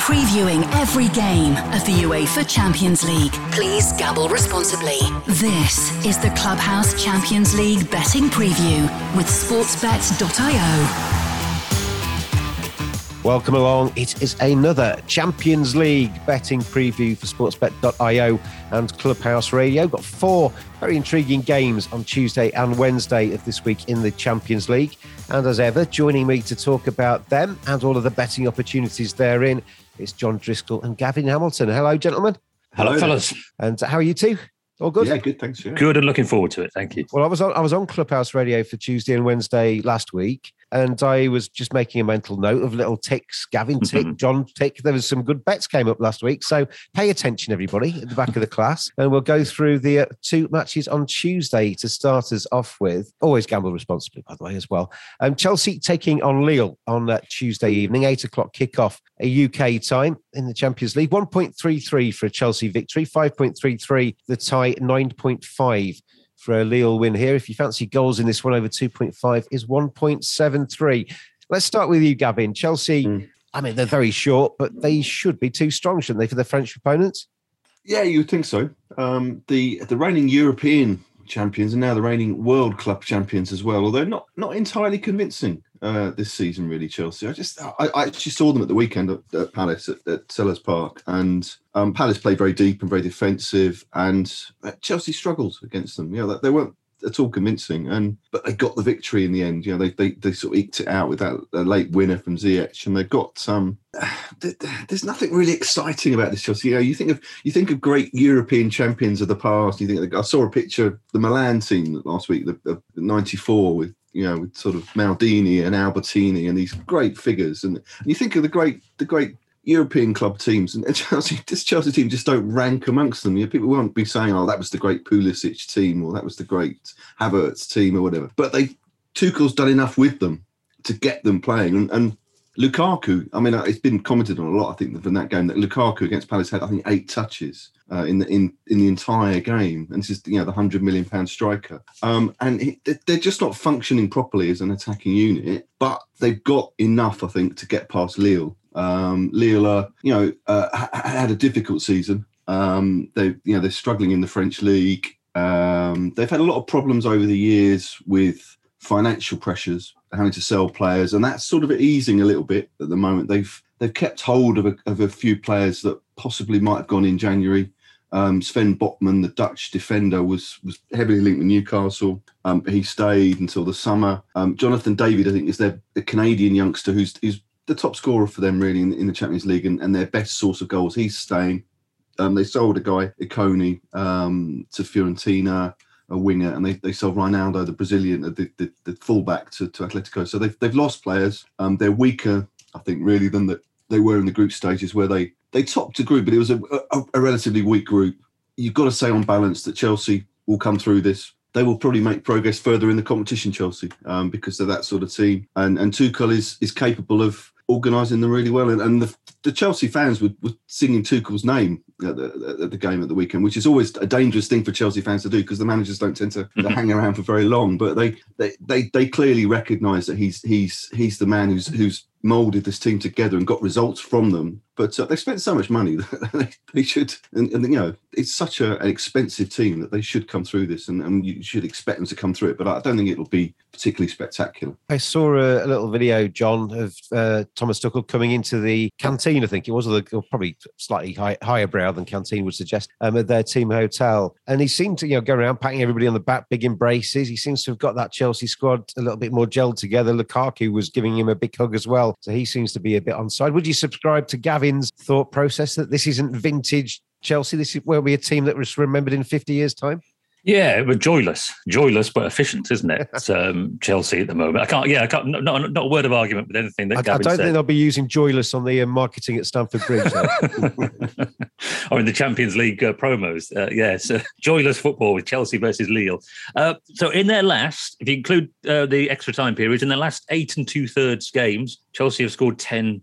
previewing every game of the UEFA Champions League. Please gamble responsibly. This is the Clubhouse Champions League betting preview with sportsbet.io. Welcome along. It is another Champions League betting preview for sportsbet.io and Clubhouse Radio. Got four very intriguing games on Tuesday and Wednesday of this week in the Champions League. And as ever, joining me to talk about them and all of the betting opportunities therein is Jon Driscoll and Gavin Hamilton. Hello, gentlemen. Hello, fellas. And how are you two? All good? Yeah, good. Thanks. Yeah. Good and looking forward to it. Thank you. Well, I was on, I was on Clubhouse Radio for Tuesday and Wednesday last week, and I was just making a mental note of little ticks. Gavin tick, Mm-hmm. Jon tick. There was some good bets came up last week, so pay attention, everybody, at the back of the class, and we'll go through the uh, two matches on Tuesday to start us off with. Always gamble responsibly, by the way, as well. Um, Chelsea taking on Lille on uh, Tuesday evening, eight o'clock kickoff, a UK time in the Champions League. One point three three for a Chelsea victory, five point three three the tie, nine point five for a Lille win here. If you fancy goals in this one over 2.5 is 1.73. Let's start with you, Gavin. Chelsea, Mm. I mean, they're very short, but they should be too strong, shouldn't they, for the French opponents? Yeah, you would think so. Um, the the reigning European champions and now the reigning World Club champions as well, although not not entirely convincing uh, this season, really. Chelsea. I just I, I actually saw them at the weekend at, at Palace at, at Selhurst Park, and um, Palace played very deep and very defensive, and uh, Chelsea struggled against them. You know, they weren't at all convincing, and but they got the victory in the end. You know, they they, they sort of eked it out with that late winner from Ziyech, and they've got some. th- there's nothing really exciting about this Chelsea. You know, you think of you think of great European champions of the past. You think I saw a picture of the Milan team last week, the '94 with you know with sort of Maldini and Albertini and these great figures, and, and you think of the great the great European club teams and Chelsea. This Chelsea team just don't rank amongst them. You know, people won't be saying, "Oh, that was the great Pulisic team," or "That was the great Havertz team," or whatever. But they Tuchel's done enough with them to get them playing, and, and Lukaku. I mean, uh, it's been commented on a lot. I think from that game that Lukaku against Palace had, I think, eight touches uh, in the in in the entire game, and this is you know the hundred million pound striker. Um, and they- they're just not functioning properly as an attacking unit, but they've got enough, I think, to get past Lille. Um, Lille, uh, you know, uh, ha- ha- had a difficult season. Um, they, you know, they're struggling in the French league. Um, they've had a lot of problems over the years with financial pressures, having to sell players, and that's sort of easing a little bit at the moment. They've they've kept hold of a, of a few players that possibly might have gone in January. Um, Sven Botman, the Dutch defender, was was heavily linked with Newcastle. Um, he stayed until the summer. Um, Jonathan David, I think, is their the Canadian youngster who's who's the top scorer for them really in, in the Champions League and, and their best source of goals. He's staying. Um, they sold a guy, Ikoné, um, to Fiorentina, a winger, and they, they sold Ronaldo, the Brazilian, the, the, the fullback, to, to Atletico. So they've, they've lost players. Um, they're weaker, I think, really, than that they were in the group stages where they, they topped a group, but it was a, a, a relatively weak group. You've got to say on balance that Chelsea will come through this. They will probably make progress further in the competition, Chelsea, um, because they're that sort of team. And and Tuchel is is capable of organising them really well. And, and the, the Chelsea fans were, were singing Tuchel's name at the, at the game at the weekend, which is always a dangerous thing for Chelsea fans to do because the managers don't tend to, to hang around for very long. But they they they, they clearly recognise that he's he's he's the man who's who's moulded this team together and got results from them. But uh, they spent so much money that they, they should, and, and you know, it's such a, an expensive team that they should come through this, and, and you should expect them to come through it. But I don't think it'll be particularly spectacular. I saw a, a little video, Jon, of uh, Thomas Tuchel coming into the canteen. I think it was, or, the, or probably slightly high, higher brow than canteen would suggest, um, at their team hotel. And he seemed to, you know, go around patting everybody on the back, big embraces. He seems to have got that Chelsea squad a little bit more gelled together. Lukaku was giving him a big hug as well, so he seems to be a bit on side. Would you subscribe to Gavin's thought process that this isn't vintage Chelsea? This is where we a team that was remembered in fifty years' time. Yeah, but joyless, joyless but efficient, isn't it? It's, um, Chelsea at the moment. I can't. Yeah, I can't. Not, not, not a word of argument with anything that I, I don't said. think they'll be using joyless on the uh, marketing at Stamford Bridge. or in the Champions League uh, promos. Uh, yes, joyless football with Chelsea versus Lille. Uh, so in their last, if you include uh, the extra time periods, in their last eight and two thirds games, Chelsea have scored ten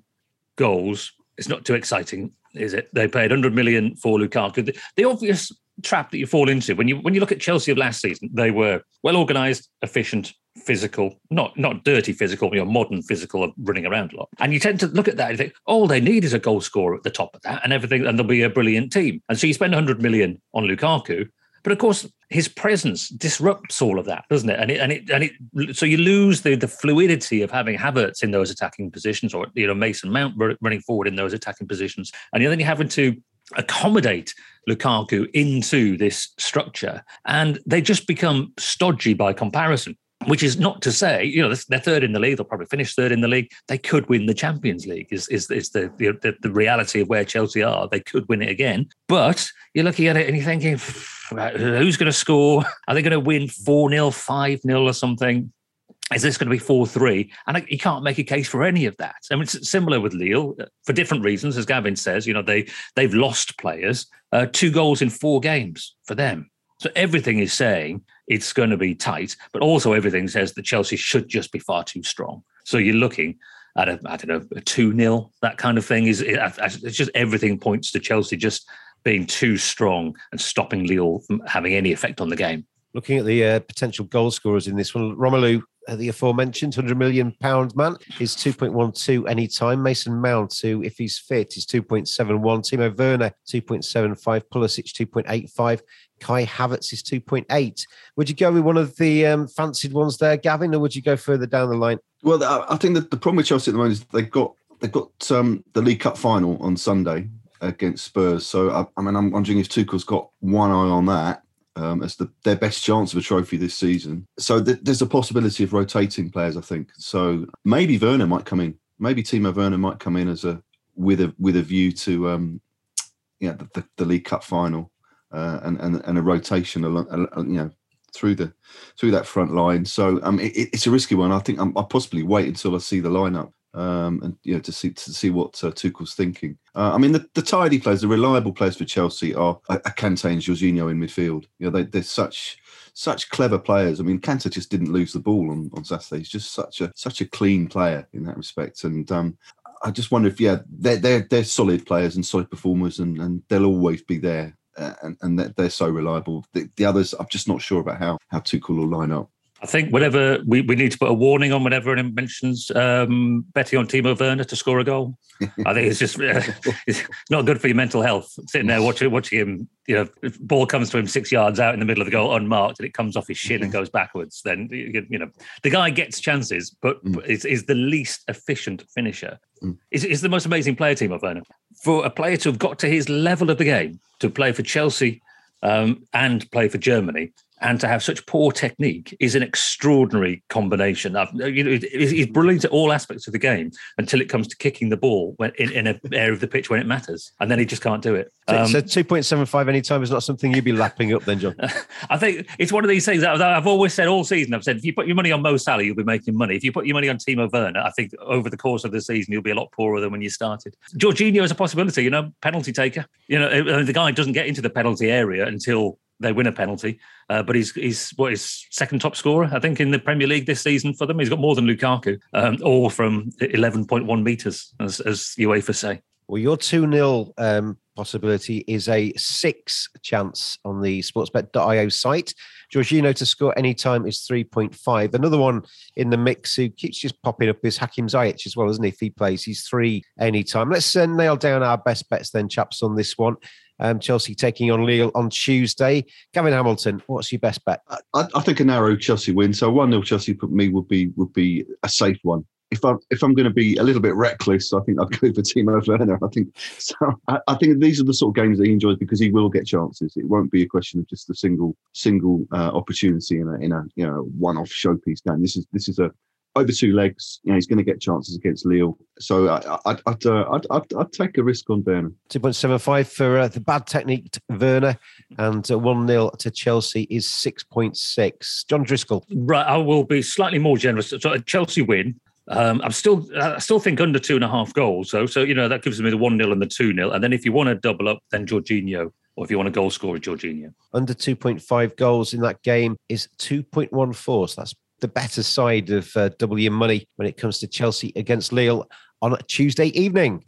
goals. It's not too exciting, is it? They paid 100 million for Lukaku. The, the obvious trap that you fall into when you when you look at Chelsea of last season, they were well organised, efficient, physical, not not dirty physical, know, modern physical of running around a lot. And you tend to look at that and think, all they need is a goal scorer at the top of that and everything, and they'll be a brilliant team. And so you spend 100 million on Lukaku, but of course, his presence disrupts all of that, doesn't it? And it and it and it so you lose the the fluidity of having Havertz in those attacking positions, or you know Mason Mount running forward in those attacking positions, and then you're having to accommodate Lukaku into this structure, and they just become stodgy by comparison. Which is not to say, you know, they're third in the league. They'll probably finish third in the league. They could win the Champions League. Is is, is the, the the reality of where Chelsea are? They could win it again. But you're looking at it and you're thinking, who's going to score? Are they going to win four 0 five 0 or something? Is this going to be 4-3 and you can't make a case for any of that. I mean it's similar with lille uh, for different reasons as gavin says you know they they've lost players uh, two goals in four games for them. So everything is saying it's going to be tight but also everything says that chelsea should just be far too strong. So you're looking at a i don't know a 2-0 that kind of thing is it's just everything points to chelsea just being too strong and stopping lille from having any effect on the game. Looking at the uh, potential goal scorers in this one, Romelu the aforementioned 100 million pound man is 2.12 anytime. Mason Mount, who, if he's fit, is 2.71. Timo Werner, 2.75. Pulisic, 2.85. Kai Havertz is 2.8. Would you go with one of the um, fancied ones there, Gavin, or would you go further down the line? Well, I think that the problem with Chelsea at the moment is they've got they've got um, the League Cup final on Sunday against Spurs. So I, I mean, I'm wondering if Tuchel's got one eye on that um, as the, their best chance of a trophy this season. So th- there's a possibility of rotating players, I think. So maybe Werner might come in. Maybe Timo Werner might come in as a with a with a view to um, the, the, the League Cup final uh, and, and and a rotation along you know through the through that front line. So um, it, it's a risky one. I think i will possibly wait until I see the lineup um, and you know to see to see what uh, Tuchel's thinking. Uh, I mean, the, the tidy players, the reliable players for Chelsea are, are Kante and Jorginho in midfield. You know, they, they're such such clever players. I mean, Kante just didn't lose the ball on, on Saturday. He's just such a such a clean player in that respect. And um, I just wonder if yeah, they're they're they're solid players and solid performers, and, and they'll always be there. Uh, and, and they're so reliable. The, the, others, I'm just not sure about how how Tuchel will line up. I think whenever we, we need to put a warning on whenever anyone mentions um, betting on Timo Werner to score a goal. I think it's just uh, it's not good for your mental health. Sitting there watching watching him, you know, if ball comes to him six yards out in the middle of the goal unmarked and it comes off his shin and goes backwards. Then you know the guy gets chances, but mm. is, is the least efficient finisher. Mm. Is is the most amazing player, Timo Werner. For a player to have got to his level of the game to play for Chelsea um, and play for Germany and to have such poor technique is an extraordinary combination. You know, he's brilliant at all aspects of the game until it comes to kicking the ball when, in, in an area of the pitch when it matters, and then he just can't do it. Um, so, two point seven five any time is not something you'd be lapping up, then, Jon. I think it's one of these things that I've always said all season. I've said if you put your money on Mo Salah, you'll be making money. If you put your money on Timo Werner, I think over the course of the season you'll be a lot poorer than when you started. Jorginho is a possibility. You know, penalty taker. You know, the guy doesn't get into the penalty area until they win a penalty. Uh, but he's he's what is second top scorer, I think, in the Premier League this season for them. He's got more than Lukaku, um, all from 11.1 meters, as, as UEFA say. Well, your 2 0 um, possibility is a six chance on the sportsbet.io site. Jorginho to score anytime is 3.5. Another one in the mix who keeps just popping up is Hakim Ziyech as well, isn't he? If he plays, he's three anytime. Let's uh, nail down our best bets then, chaps, on this one. Um, Chelsea taking on Lille on Tuesday. Gavin Hamilton, what's your best bet? I, I think a narrow Chelsea win. So one 0 Chelsea for me would be would be a safe one. If I'm if I'm going to be a little bit reckless, I think I'd go for Timo Werner. I think so. I, I, think these are the sort of games that he enjoys because he will get chances. It won't be a question of just a single single uh, opportunity in a in a you know one off showpiece game. This is this is a over two legs. You know, he's going to get chances against Lille. So I, would I'd, uh, I'd, I'd, I'd, take a risk on Werner. 2.75 for uh, the bad technique Werner and uh, 1 0 to Chelsea is 6.6. Jon Driscoll. Right. I will be slightly more generous. So a Chelsea win. Um, I'm still, I still think under two and a half goals. So, so you know that gives me the one 0 and the two 0 And then if you want to double up, then Jorginho or if you want a goal scorer, Jorginho. Under 2.5 goals in that game is 2.14. So that's the better side of uh, your money when it comes to Chelsea against Lille on Tuesday evening.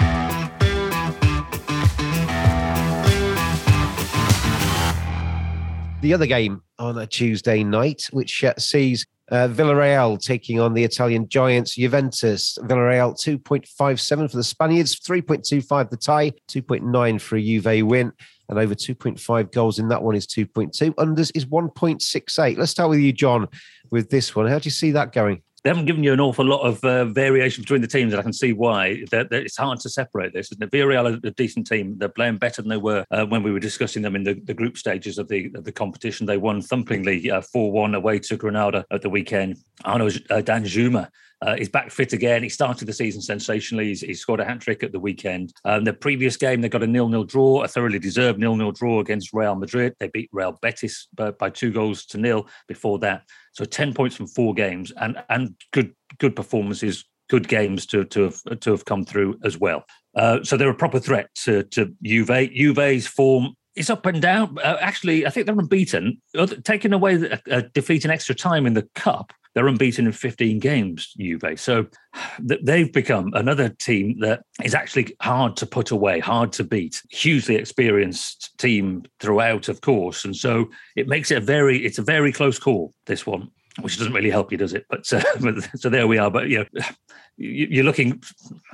The other game on a Tuesday night, which uh, sees Uh, Villarreal taking on the Italian giants Juventus. Villarreal 2.57 for the Spaniards, 3.25 the tie, 2.9 for a Juve win. And over 2.5 goals in that one is 2.2. Unders is 1.68. Let's start with you, Jon, with this one. How do you see that going? they haven't given you an awful lot of uh, variation between the teams, and I can see why. They're, they're, it's hard to separate this. The Villarreal are a decent team. They're playing better than they were uh, when we were discussing them in the, the group stages of the of the competition. They won thumpingly uh, four one away to Granada at the weekend. Arnaut uh, Danjuma uh, is back fit again. He started the season sensationally. He's, he scored a hat trick at the weekend. Um, the previous game, they got a nil-nil draw, a thoroughly deserved nil-nil draw against Real Madrid. They beat Real Betis by, by two goals to nil before that. So ten points from four games, and and good good performances, good games to to have to have come through as well. Uh, so they're a proper threat to to Juve. Juve's form is up and down. Uh, actually, I think they're unbeaten. Taking away a, a defeat in extra time in the cup, they're unbeaten in 15 games, Juve. So they've become another team that is actually hard to put away, hard to beat. Hugely experienced team throughout, of course, and so it makes it a very it's a very close call. This one, which doesn't really help you, does it? But uh, so there we are. But you know, you're looking.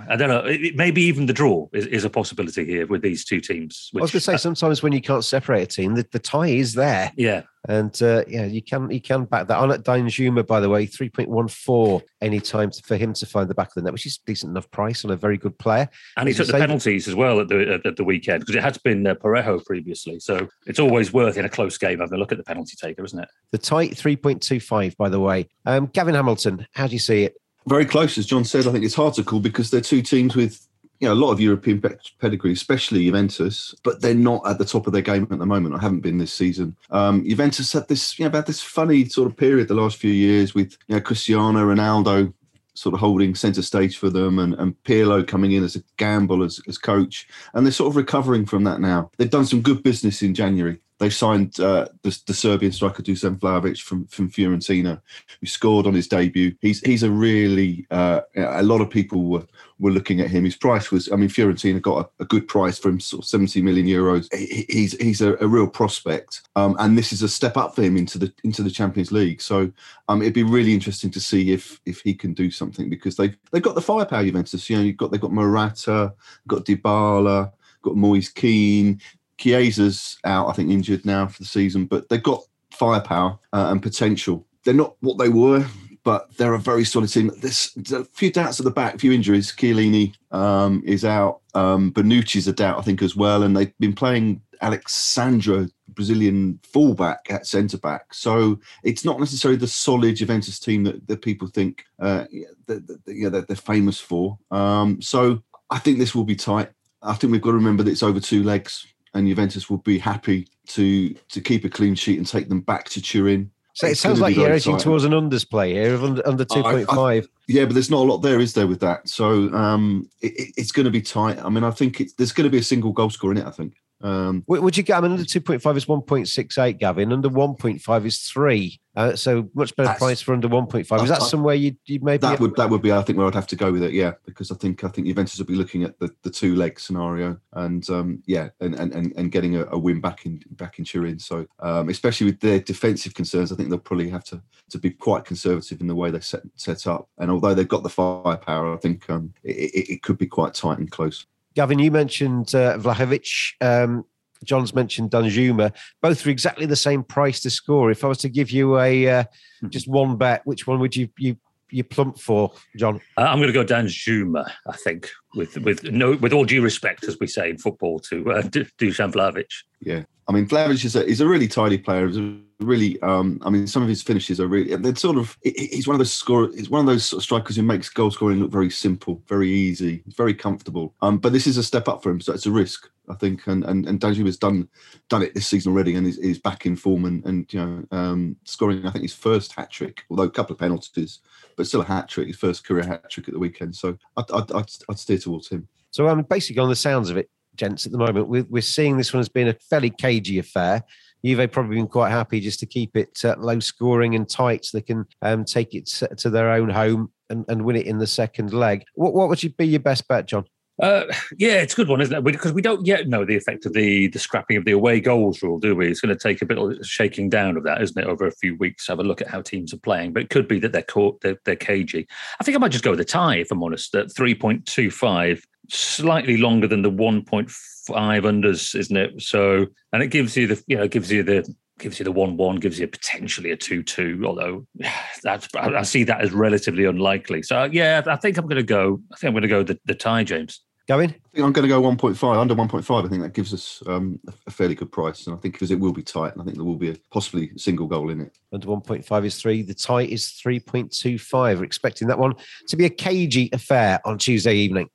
I don't know. Maybe even the draw is, is a possibility here with these two teams. Which, I was going to say uh, sometimes when you can't separate a team, the, the tie is there. Yeah, and uh, yeah, you can you can back that on at Danjuma, by the way, three point one four any time for him to find the back of the net, which is decent enough price on a very good player. And he took the penalties as well at the at, the weekend because it had been uh, Parejo previously, so it's always worth in a close game having a look at the penalty taker, isn't it? The tight three point two five, by the way. Um, Gavin Hamilton, how do you see it? Very close, as Jon said. I think it's hard to call because they're two teams with you know a lot of European pedigree, especially Juventus, but they're not at the top of their game at the moment. I haven't been this season. Um, Juventus had this you know had this funny sort of period the last few years with you know Cristiano Ronaldo sort of holding centre stage for them and, and Pirlo coming in as a gamble as, as coach. And they're sort of recovering from that now. They've done some good business in January. They signed uh, the, the, Serbian striker Dusan Vlahovic from, from Fiorentina, who scored on his debut. He's he's a really uh, a lot of people were, were looking at him. His price was, I mean, Fiorentina got a, a good price for him, sort of seventy million euros. He, he's he's a, a real prospect, um, and this is a step up for him into the into the Champions League. So um, it'd be really interesting to see if if he can do something because they they've got the firepower. Juventus, you know, you've got they've got Morata, got Dybala got Moise Kean. Chiesa's out, I think, injured now for the season, but they've got firepower uh, and potential. They're not what they were, but they're a very solid team. There's, there's a few doubts at the back, a few injuries. Chiellini um, is out. Um, Bonucci's a doubt, I think, as well. And they've been playing Alex Sandro, Brazilian fullback at centre back. So it's not necessarily the solid Juventus team that, that people think uh, that, that, yeah, that they're famous for. Um, so I think this will be tight. I think we've got to remember that it's over two legs and Juventus will be happy to to keep a clean sheet and take them back to Turin. So it sounds like you're edging towards an unders play here of under, under 2.5. Yeah, but there's not a lot there, is there, with that? So um, it, it's going to be tight. I mean, I think there's going to be a single goal score in it, I think. Um, Would you get? I mean, under two point five is one point six eight, Gavin. Under one point five is three. Uh, so much better price for under one point five. Is that I, somewhere you you maybe that would that would be I think where I'd have to go with it. Yeah, because I think I think Juventus would be looking at the, the two leg scenario and um, yeah, and, and and and getting a, a, win back in back in Turin. So um, especially with their defensive concerns, I think they'll probably have to to be quite conservative in the way they set set up. And although they've got the firepower, I think um, it, it, it could be quite tight and close. Gavin, you mentioned uh, Vlahovic. Um, Jon's mentioned Danjuma. Both for exactly the same price to score. If I was to give you a uh, hmm. just one bet, which one would you you you plump for, Jon? Uh, I'm going to go Danjuma. I think with with no with all due respect, as we say in football, to uh, Dusan Vlahovic. Yeah, I mean Vlahovic is a, he's a really tidy player. He's a really, um, I mean, some of his finishes are really. They're sort of. He's one of those score. He's one of those sort of strikers who makes goal scoring look very simple, very easy, very comfortable. Um, but this is a step up for him, so it's a risk, I think. And and and Danjuma has done done it this season already, and is, back in form and and you know um, scoring. I think his first hat trick, although a couple of penalties, but still a hat trick. His first career hat trick at the weekend. So I'd I'd, I'd, I'd steer towards him. So um, basically, on the sounds of it, gents, at the moment, we're, we're seeing this one as being a fairly cagey affair. Juve probably been quite happy just to keep it uh, low scoring and tight so they can um, take it to their own home and, and win it in the second leg. What, what would you be your best bet, Jon? Uh, yeah, it's a good one, isn't it? Because we don't yet know the effect of the the scrapping of the away goals rule, do we? It's going to take a bit of shaking down of that, isn't it, over a few weeks? Have a look at how teams are playing, but it could be that they're caught, they're, they're cagey. I think I might just go with a tie, if I'm honest. At three point two five, slightly longer than the one point five unders, isn't it? So, and it gives you the you know gives you the gives you the one one, gives you potentially a two two. Although that's I see that as relatively unlikely. So yeah, I think I'm going to go. I think I'm going to go the, the tie, James. Going? I think I'm going to go 1.5 under 1.5. I think that gives us um, a fairly good price, and I think because it will be tight, and I think there will be a, possibly single goal in it. Under 1.5 is three. The tie is 3.25. We're expecting that one to be a cagey affair on Tuesday evening.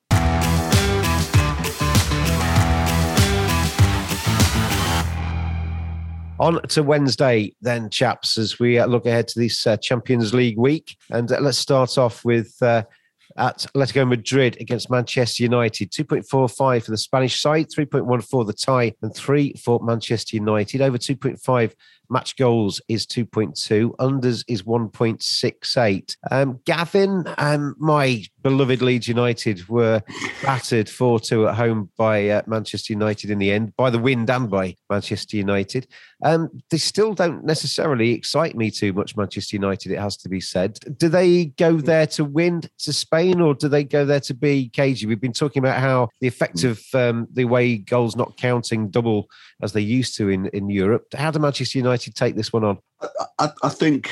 On to Wednesday, then, chaps, as we uh, look ahead to this uh, Champions League week. And uh, let's start off with uh, at Atletico Madrid against Manchester United. 2.45 for the Spanish side, 3.1 for the tie, and 3 for Manchester United. Over 2.5 match goals is 2.2, unders is 1.68. Um, Gavin, um, my beloved Leeds United were battered 4 2 at home by uh, Manchester United in the end, by the wind and by Manchester United. Um, they still don't necessarily excite me too much, Manchester United, it has to be said. Do they go there to win to Spain or do they go there to be cagey? We've been talking about how the effect of um, the way goals not counting double as they used to in, in Europe. How do Manchester United take this one on? I, I, I think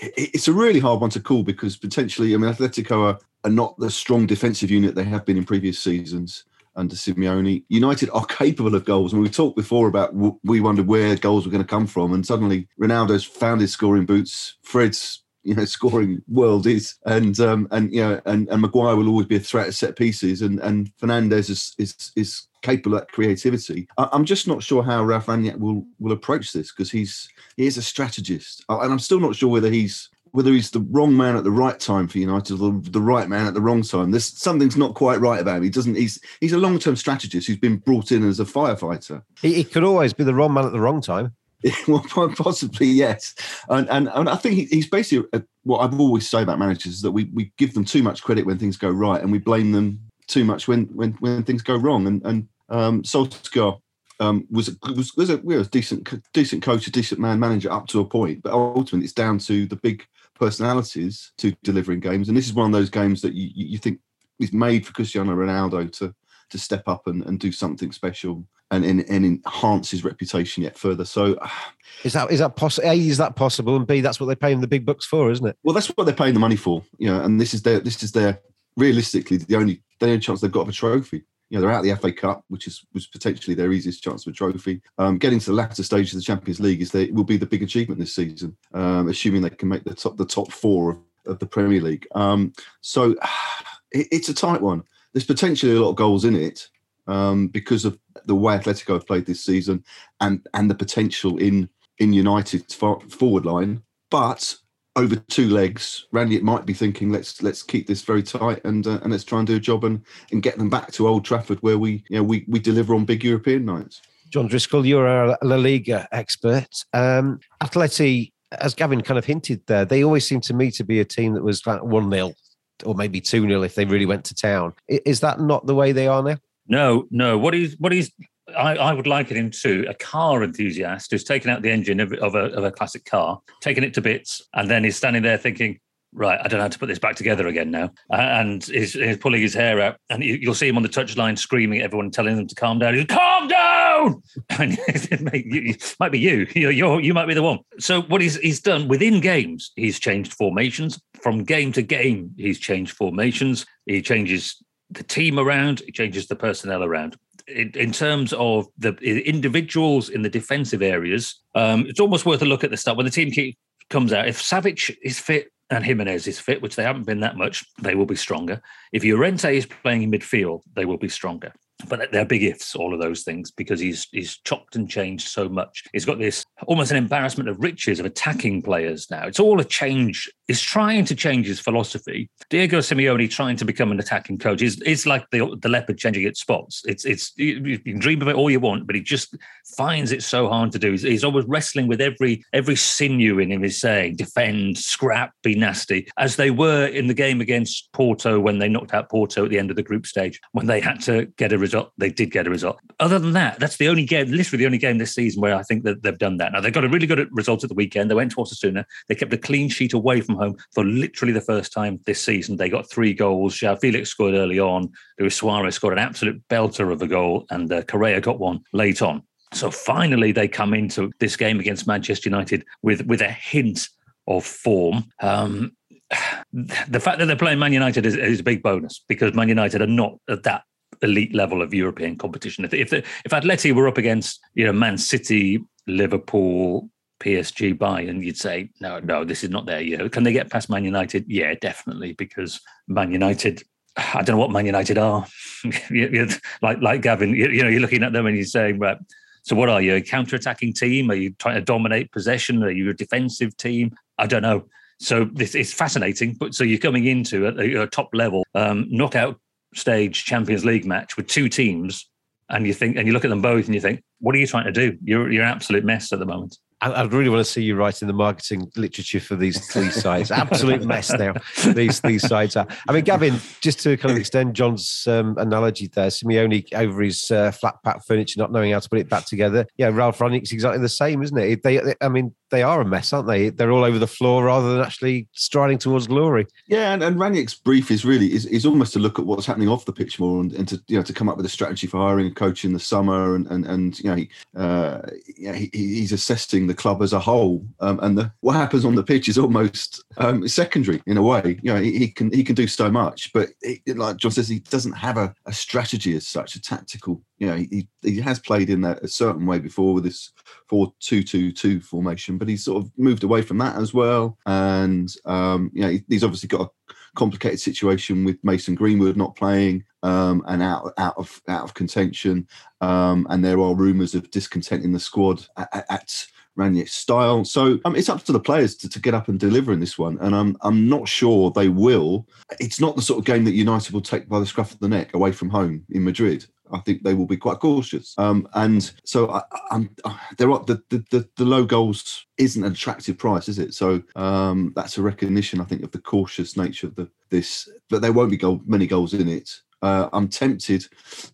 it's a really hard one to call because potentially, I mean, Atletico are, are not the strong defensive unit they have been in previous seasons under Simeone. United are capable of goals. And we talked before about we wondered where goals were going to come from. And suddenly Ronaldo's found his scoring boots. Fred's you know scoring world is and um and you know and, and Maguire will always be a threat at set pieces and and Fernandes is is is capable of creativity. I, am just not sure how Ralf Rangnick will will approach this because he's he is a strategist and I'm still not sure whether he's whether he's the wrong man at the right time for United or the, the right man at the wrong time. There's something's not quite right about him. He doesn't. He's he's a long term strategist who's been brought in as a firefighter. He, he, could always be the wrong man at the wrong time. well, possibly yes, and and, and I think he's basically a, what I've always say about managers is that we we give them too much credit when things go right, and we blame them too much when when when things go wrong. And and um, Solskjaer um, was was was a, was a decent decent coach, a decent man manager up to a point, but ultimately it's down to the big personalities to delivering games. And this is one of those games that you you think is made for Cristiano Ronaldo to to step up and, and do something special and, and, and enhance his reputation yet further. So, is that is that possible? A is that possible, and B that's what they're paying the big bucks for, isn't it? Well, that's what they're paying the money for. You know, and this is their this is their realistically the only the only chance they've got of a trophy. You know, they're out of the FA Cup, which is was potentially their easiest chance of a trophy. Um, getting to the latter stage of the Champions League is they will be the big achievement this season, um, assuming they can make the top the top four of, of the Premier League. Um, so it, it's a tight one. There's potentially a lot of goals in it um, because of the way Atletico have played this season and and the potential in in United's forward line. But over two legs, Rangnick might be thinking, let's let's keep this very tight and uh, and let's try and do a job and and get them back to Old Trafford where we you know we we deliver on big European nights. John Driscoll, you're a La Liga expert. Um, Atleti, as Gavin kind of hinted there, they always seem to me to be a team that was like one 0 or maybe two 0 if they really went to town. Is that not the way they are now? No, no. What he's what he's I, I, would liken him to a car enthusiast who's taken out the engine of, of, a, of a classic car, taken it to bits, and then he's standing there thinking, right, I don't know how to put this back together again now. And he's, he's, pulling his hair out. And you, will see him on the touchline screaming at everyone, telling them to calm down. He's calm down! And it might be you. You're, you're, you might be the one. So what he's, he's done within games, he's changed formations. From game to game, he's changed formations. He changes the team around, it changes the personnel around. In, in terms of the individuals in the defensive areas, um, it's almost worth a look at the start when the team comes out. If Savić is fit and Giménez is fit, which they haven't been that much, they will be stronger. If Llorente is playing in midfield, they will be stronger. But they're big ifs, all of those things, because he's he's chopped and changed so much. He's got this almost an embarrassment of riches of attacking players now. It's all a change. He's trying to change his philosophy. Diego Simeone trying to become an attacking coach is it's like the the leopard changing its spots. It's it's you, can dream of it all you want, but he just finds it so hard to do. He's, he's always wrestling with every every sinew in him. Is saying defend, scrap, be nasty, as they were in the game against Porto when they knocked out Porto at the end of the group stage when they had to get a result. They did get a result. Other than that, that's the only game, literally the only game this season where I think that they've done that. Now they got a really good result at the weekend. They went to Osasuna. They kept a clean sheet away from home for literally the first time this season. They got three goals. João Felix scored early on. Luis Suarez scored an absolute belter of a goal, and uh, Correa got one late on. So finally, they come into this game against Manchester United with with a hint of form. Um, the fact that they're playing Man United is, is, a big bonus because Man United are not at that elite level of European competition. If if, if Atleti were up against you know Man City, Liverpool, PSG, Bayern, you'd say no, no, this is not their year. Can they get past Man United? Yeah, definitely because Man United. I don't know what Man United are. like like Gavin, you, you know, you're looking at them and you're saying, right. So what are you? A counter-attacking team? Are you trying to dominate possession? Are you a defensive team? I don't know. So this is fascinating. But so you're coming into a, a top level um, knockout stage Champions League match with two teams, and you think, and you look at them both, and you think, what are you trying to do? You're you're an absolute mess at the moment. I, would really want to see you writing the marketing literature for these three sites. Absolute mess now. These these sites are. I mean, Gavin, just to kind of extend Jon's um, analogy there, Simeone over his uh, flat pack furniture, not knowing how to put it back together. Yeah, Ralf Rangnick's exactly the same, isn't it? They, they, I mean, they are a mess, aren't they? They're all over the floor rather than actually striding towards glory. Yeah, and, and Rangnick's brief is really is, is almost to look at what's happening off the pitch more and, and to you know to come up with a strategy for hiring a coach in the summer and and, and you know he, uh, he, he's assessing the club as a whole um, and the, what happens on the pitch is almost um, secondary in a way. You know he, he can he can do so much, but like Jon says, he doesn't have a, a strategy as such, a tactical you know, he, he has played in that a certain way before with this 4 2 2 2 formation, but he's sort of moved away from that as well. And, um, you know, he's obviously got a complicated situation with Mason Greenwood not playing um, and out, out, of, out of contention. Um, and there are rumours of discontent in the squad at, at style. So um, it's up to the players to, to get up and deliver in this one. And I'm, I'm not sure they will. It's not the sort of game that United will take by the scruff of the neck away from home in Madrid. I think they will be quite cautious. Um, and so I, am there are the, the, the low goals isn't an attractive price, is it? So um, that's a recognition, I think, of the cautious nature of the this. But there won't be goal, many goals in it. Uh, I'm tempted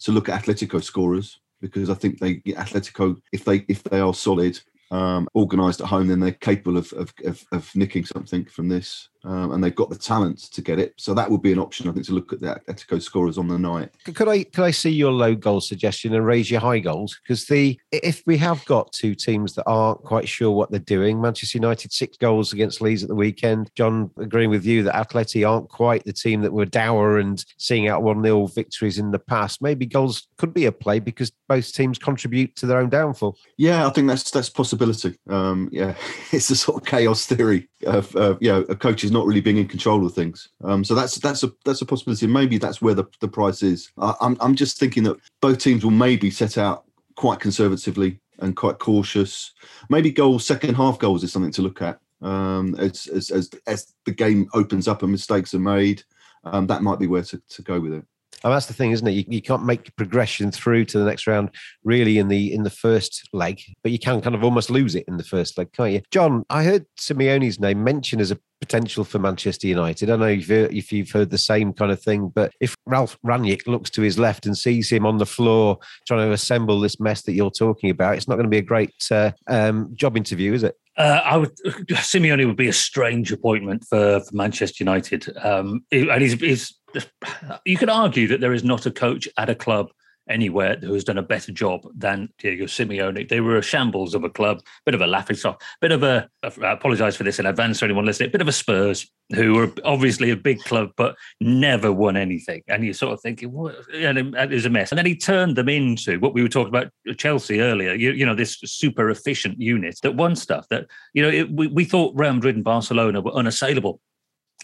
to look at Atletico scorers because I think they Atletico if they if they are solid. Um, organised at home, then they're capable of, of, of, of nicking something from this um, and they've got the talent to get it. So that would be an option, I think, to look at the Atletico scorers on the night. Could I could I see your low goal suggestion and raise your high goals? Because the if we have got two teams that aren't quite sure what they're doing, Manchester United six goals against Leeds at the weekend. Jon, agreeing with you that Atleti aren't quite the team that were dour and seeing out one 0 victories in the past. Maybe goals could be a play because both teams contribute to their own downfall. Yeah, I think that's that's possibility. Um, yeah, it's a sort of chaos theory of uh, you know a coach is not really being in control of things. Um, so that's that's a that's a possibility. Maybe that's where the, the price is. I, I'm I'm just thinking that both teams will maybe set out quite conservatively and quite cautious. Maybe goals, second half goals is something to look at. Um, as, as, as, as the game opens up and mistakes are made, um, that might be where to, to go with it. And that's the thing, isn't it? You, you can't make progression through to the next round really in the in the first leg, but you can kind of almost lose it in the first leg, can't you? Jon, I heard Simeone's name mentioned as a potential for Manchester United. I know if, if you've heard the same kind of thing, but if Ralf Rangnick looks to his left and sees him on the floor trying to assemble this mess that you're talking about, it's not going to be a great uh, um, job interview, is it? Uh, I would Simeone would be a strange appointment for, for Manchester United, um, and he's, he's you could argue that there is not a coach at a club anywhere who has done a better job than Diego Simeone. They were a shambles of a club, bit of a laughing stock, bit of a, I apologise for this in advance for anyone listening, bit of a Spurs who were obviously a big club but never won anything. And you're sort of thinking, what? And it was a mess. And then he turned them into what we were talking about Chelsea earlier, you, you know, this super efficient unit that won stuff that, you know, it, we, we thought Real Madrid and Barcelona were unassailable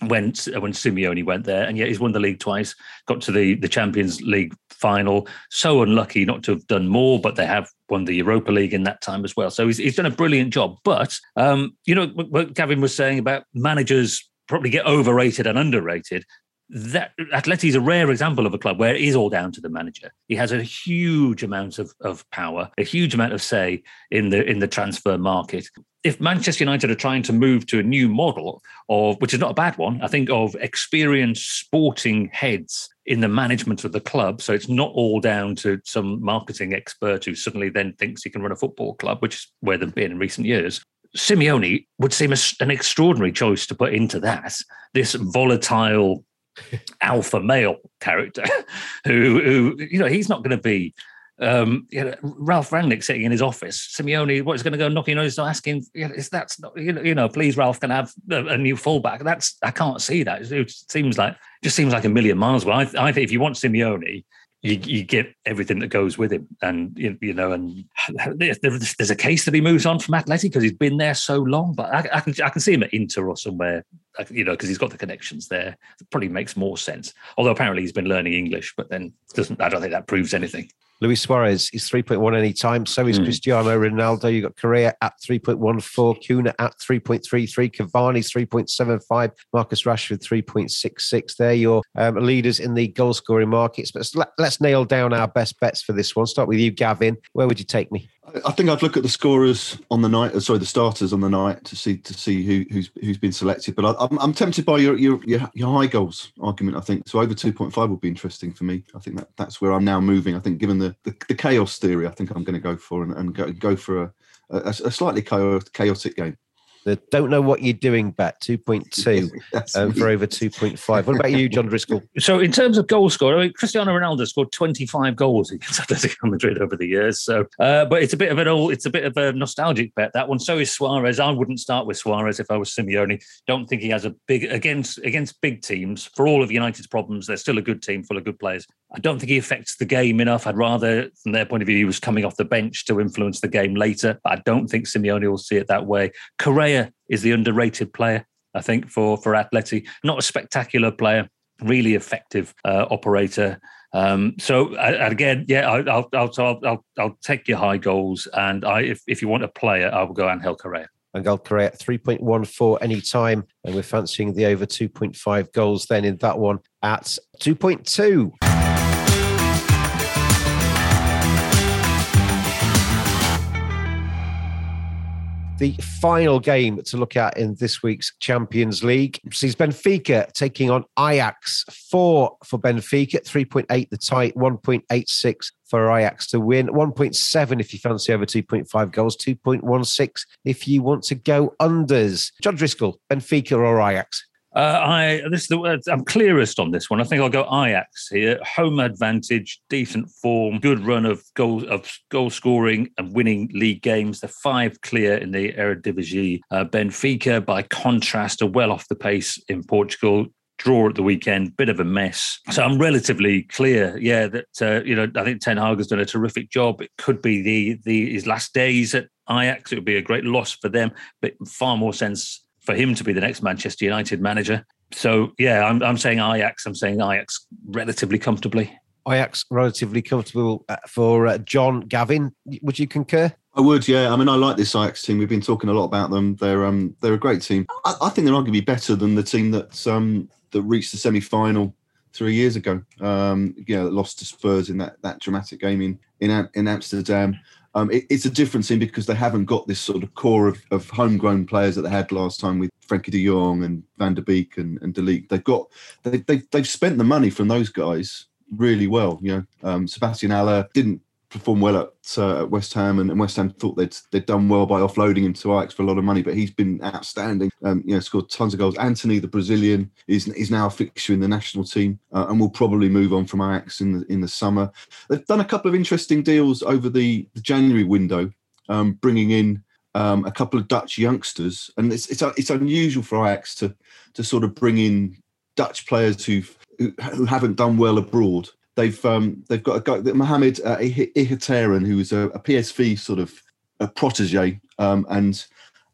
when when Simeone went there, and yet he's won the league twice, got to the the Champions League final. So unlucky not to have done more, but they have won the Europa League in that time as well. So he's, he's done a brilliant job. But um, you know what Gavin was saying about managers probably get overrated and underrated that Atleti is a rare example of a club where it is all down to the manager. He has a huge amount of, of power, a huge amount of say in the in the transfer market. If Manchester United are trying to move to a new model of which is not a bad one, I think of experienced sporting heads in the management of the club. So it's not all down to some marketing expert who suddenly then thinks he can run a football club, which is where they've been in recent years. Simeone would seem a, an extraordinary choice to put into that. This volatile alpha male character who, who you know, he's not going to be um, you know, Ralf Rangnick sitting in his office. Simeone, what's going to go knocking on his door asking, is that's not, you know, please, Ralf, can I have a, a, new fullback? That's I can't see that. It seems like just seems like a million miles away. I, I think if you want Simeone, you, you get everything that goes with him. And, you, you know, and there's, there's a case that he moves on from Atleti because he's been there so long. But I, I, can I can see him at Inter or somewhere, you know, because he's got the connections there. It probably makes more sense. Although apparently he's been learning English, but then doesn't I don't think that proves anything. Luis Suarez is 3.1 any time. So is mm. Cristiano Ronaldo. You've got Correa at 3.14, Cunha at 3.33, Cavani's 3.75, Marcus Rashford 3.66. They're your um, leaders in the goal scoring markets. But let's nail down our best bets for this one. Start with you, Gavin. Where would you take me? I think I'd look at the scorers on the night. Uh, sorry, the starters on the night to see to see who, who's who's been selected. But I, am I'm tempted by your, your your high goals argument. I think so. Over two point five would be interesting for me. I think that that's where I'm now moving. I think given the the, the chaos theory, I think I'm going to go for and, and go go for a, a, a slightly chaotic game. The don't know what you're doing bet 2.2 um, for over 2.5. What about you, Jon Driscoll? So, in terms of goal score, I mean, Cristiano Ronaldo scored 25 goals against Atletico Madrid over the years. So, uh, but it's a bit of an old, it's a bit of a nostalgic bet that one. So is Suarez. I wouldn't start with Suarez if I was Simeone. Don't think he has a big against against big teams. For all of United's problems, they're still a good team full of good players. I don't think he affects the game enough. I'd rather, from their point of view, he was coming off the bench to influence the game later. But I don't think Simeone will see it that way. Correa is the underrated player, I think, for for Atleti. Not a spectacular player, really effective uh, operator. Um, so uh, again, yeah, I, will I'll, I'll, I'll, I'll take your high goals, and I, if, if you want a player, I will go Angel Correa. Angel Correa at 3.14 any time, and we're fancying the over 2.5 goals then in that one at 2.2. the final game to look at in this week's Champions League sees Benfica taking on Ajax. Four for Benfica, 3.8 the tight, 1.86 for Ajax to win, 1.7 if you fancy over 2.5 goals, 2.16 if you want to go unders. Jon Driscoll, Benfica or Ajax? Uh, I this the, I'm clearest on this one. I think I'll go Ajax here. Home advantage, decent form, good run of goals of goal scoring and winning league games. The five clear in the Eredivisie. Uh, Benfica, by contrast, are well off the pace in Portugal draw at the weekend, bit of a mess. So I'm relatively clear, yeah, that uh, you know I think Ten Hag has done a terrific job. It could be the the his last days at Ajax. It would be a great loss for them, but far more sense for him to be the next Manchester United manager. So yeah, I'm, I'm saying Ajax. I'm saying Ajax relatively comfortably. Ajax relatively comfortable uh, for uh, Jon Gavin. Would you concur? I would, yeah. I mean, I like this Ajax team. We've been talking a lot about them. They're um, they're a great team. I, I think they're arguably better than the team that um, that reached the semi final three years ago. Um, yeah, lost to Spurs in that that dramatic game in in, in Amsterdam. Um, it, it's a different team because they haven't got this sort of core of, of homegrown players that they had last time with Frenkie de Jong and Van der Beek and, and De Ligt. They've got they, they, they've spent the money from those guys really well. You know, um, Sebastian Haller didn't performed well at, uh, West Ham, and, and, West Ham thought they'd they'd done well by offloading him to Ajax for a lot of money. But he's been outstanding. Um, you know, scored tons of goals. Antony, the Brazilian, is is now a fixture in the national team, uh, and will probably move on from Ajax in the in the summer. They've done a couple of interesting deals over the, the January window, um, bringing in. Um, a couple of Dutch youngsters, and it's, it's it's unusual for Ajax to to sort of bring in Dutch players who've who, who haven't done well abroad they've um, they've got a guy, Mohamed uh, Ihattaren, who is a, a, PSV sort of a protege, um, and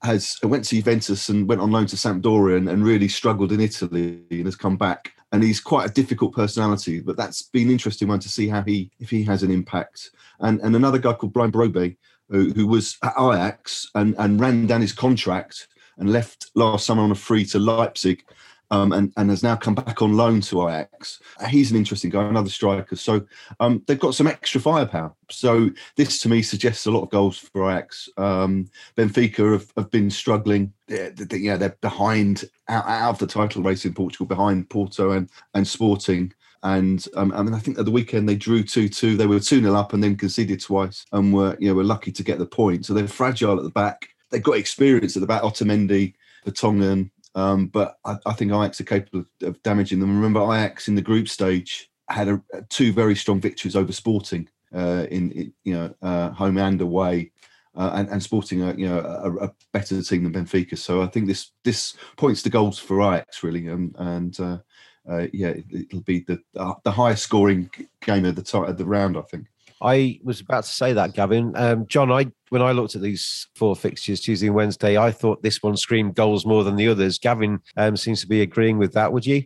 has went to Juventus and went on loan to Sampdoria and, and really struggled in Italy and has come back. And he's quite a difficult personality, but that's been interesting one to see how he if he has an impact. And and another guy called Brian Brobbey, who, who was at Ajax and, and ran down his contract and left last summer on a free to Leipzig um, and, and has now come back on loan to Ajax. He's an interesting guy, another striker. So um, they've got some extra firepower. So this to me suggests a lot of goals for Ajax. Um, Benfica have, have been struggling. They're, they're, yeah, they're behind out, out of the title race in Portugal, behind Porto and, and Sporting. And um, I mean, I think at the weekend they drew two two. They were two 0 up and then conceded twice, and were you know were lucky to get the point. So they're fragile at the back. They've got experience at the back. Otamendi, Vertonghen, um, but I, I, think Ajax are capable of, of, damaging them. Remember, Ajax in the group stage had a, two very strong victories over Sporting uh, in, in, you know uh, home and away, uh, and, and, Sporting are you know a, a, better team than Benfica. So I think this this points to goals for Ajax really, and and uh, uh, yeah, it, will be the the highest scoring game of the of the round. I think. I was about to say that, Gavin. Um, Jon, I when I looked at these four fixtures, Tuesday and Wednesday, I thought this one screamed goals more than the others. Gavin um, seems to be agreeing with that. Would you?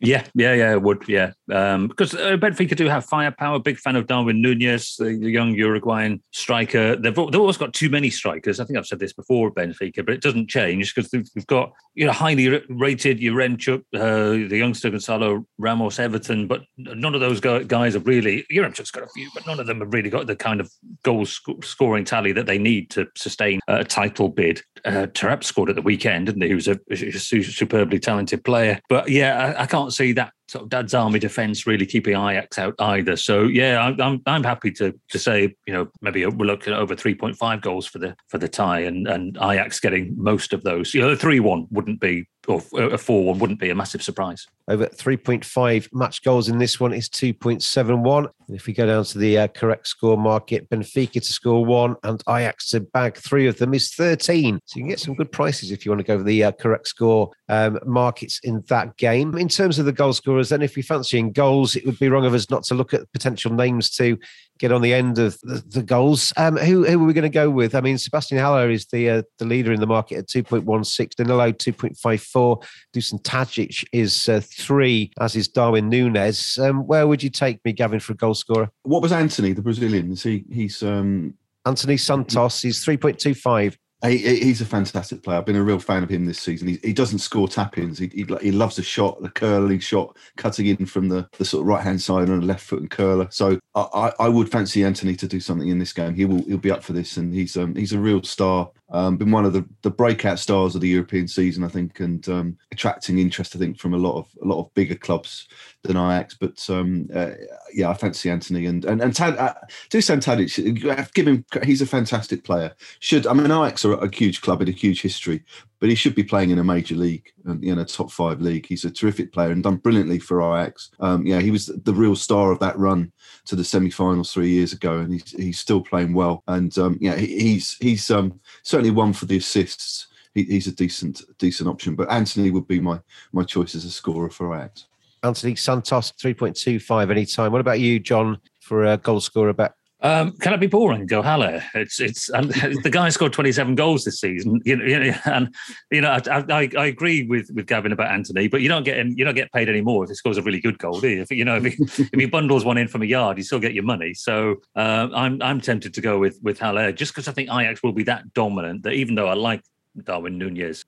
Yeah, yeah, yeah, it would. Yeah, um, because uh, Benfica do have firepower. Big fan of Darwin Nunez, the, young Uruguayan striker. They've, they've always got too many strikers. I think I've said this before, Benfica, but it doesn't change because they've, they've, got you know highly rated Yaremchuk, uh, the youngster Gonzalo Ramos, Everton, but none of those guys have really. Yaremchuk's got a few, but none of them have really got the kind of goal sc- scoring tally that they need to sustain a title bid. Uh, scored at the weekend, didn't he? He was a, a superbly talented player, but yeah, I, I can't see that sort of dad's army defence really keeping Ajax out either. So yeah, I'm I'm, I'm happy to to say you know maybe we're looking at over 3.5 goals for the for the tie and and Ajax getting most of those. You know, three one wouldn't be or a four one wouldn't be a massive surprise. Over 3.5 match goals in this one is 2.71. If we go down to the uh, correct score market, Benfica to score one and Ajax to bag three of them is 13. So you can get some good prices if you want to go for the uh, correct score um, markets in that game. In terms of the goal scorers, then if you're fancying goals, it would be wrong of us not to look at potential names to get on the end of the, the goals. Um, who, who are we going to go with? I mean, Sebastian Haller is the uh, the leader in the market at 2.16, Danilo 2.54, Dusan Tadic is uh, three, as is Darwin Nunez. Um, where would you take me, Gavin, for a goal scorer? What was Antony, the Brazilian? Is he? He's um... Antony Santos. He's 3.25. He, he's a fantastic player. I've been a real fan of him this season. He, he doesn't score tap-ins. He, he, he loves a shot, the curling shot, cutting in from the, the sort of right hand side on the left foot and curler. So I, I would fancy Antony to do something in this game. He will he'll be up for this, and he's um, he's a real star um, been one of the, the breakout stars of the European season, I think, and um, attracting interest, I think, from a lot of a lot of bigger clubs than Ajax. But um, uh, yeah, I fancy Antony and and and Tad, uh, Dusan Tadic. Give him, he's a fantastic player. Should I mean Ajax are a huge club with a huge history, but he should be playing in a major league, and in a top five league. He's a terrific player and done brilliantly for Ajax. Um, yeah, he was the real star of that run to the semi-finals three years ago, and he's he's still playing well. And um, yeah, he, he's he's um, certainly one for the assists. He, he's a decent decent option, but Antony would be my my choice as a scorer for Ajax. Antony Santos, three point two five anytime. What about you, Jon, for a goal scorer bet? Um, can it be boring? Go Haller. It's it's and the guy scored 27 goals this season. You know, and you know, I, I, I, agree with, with Gavin about Antony, but you don't get you don't get paid any more if he scores a really good goal, do you? If you know if he, if he bundles one in from a yard, you still get your money. So uh, I'm I'm tempted to go with with Haller just because I think Ajax will be that dominant that even though I like Darwin Nunez,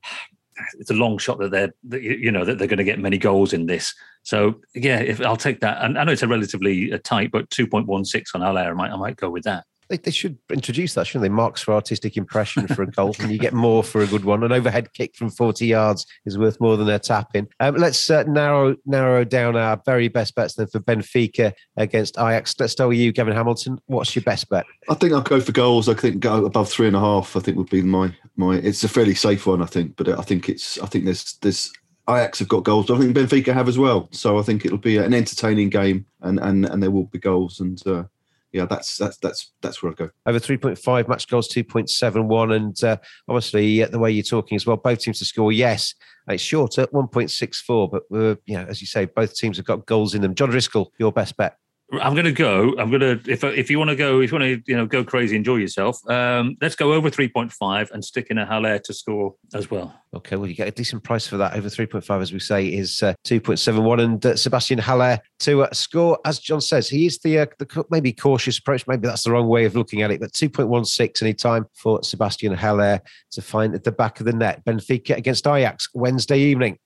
it's a long shot that they're that, you know that they're going to get many goals in this. So yeah, if I'll take that, and I know it's a relatively uh, tight, but two point one six on Haller, I might I might go with that. They, they should introduce that, shouldn't they? Marks for artistic impression for a goal, and you get more for a good one. An overhead kick from 40 yards is worth more than a tap in. Um, let's uh, narrow narrow down our very best bets then for Benfica against Ajax. Let's start with you, Gavin Hamilton. What's your best bet? I think I'll go for goals. I think go above three and a half. I think would be my my. It's a fairly safe one, I think, but I think it's. I think there's there's Ajax have got goals. I think Benfica have as well. So I think it'll be an entertaining game, and and and there will be goals. And uh, yeah, that's that's that's that's where I go. Over three point five match goals, two point seven one, and uh, obviously uh, the way you're talking as well, both teams to score. Yes, it's short at one point six four, but uh, you know, as you say, both teams have got goals in them. Jon Driscoll, your best bet. I'm going to go. I'm going to if if you want to go, if you want to you know go crazy, enjoy yourself. Um, let's go over 3.5 and stick in a Haller to score as well. Okay, well you get a decent price for that. Over 3.5, as we say, is uh, 2.71, and uh, Sebastian Haller to uh, score. As Jon says, he is the uh, the maybe cautious approach. Maybe that's the wrong way of looking at it, but 2.16 any time for Sebastian Haller to find at the back of the net. Benfica against Ajax Wednesday evening.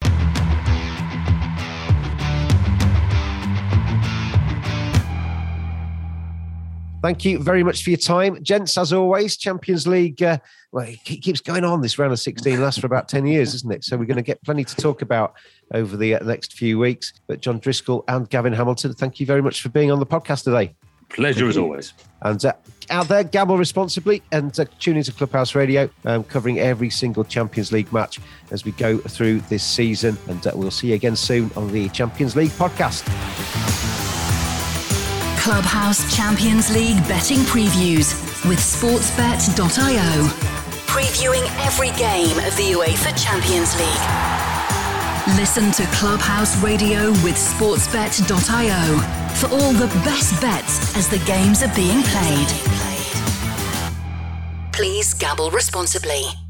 Thank you very much for your time, gents. As always, Champions League. Uh, well, it keeps going on. This round of sixteen lasts for about ten years, isn't it? So we're going to get plenty to talk about over the uh, next few weeks. But Jon Driscoll and Gavin Hamilton, thank you very much for being on the podcast today. Pleasure as always. And uh, out there, gamble responsibly and uh, tune into Clubhouse Radio, um, covering every single Champions League match as we go through this season. And uh, we'll see you again soon on the Champions League podcast. Clubhouse Champions League betting previews with sportsbet.io. Previewing every game of the UEFA Champions League. Listen to Clubhouse Radio with sportsbet.io for all the best bets as the games are being played. Please gamble responsibly.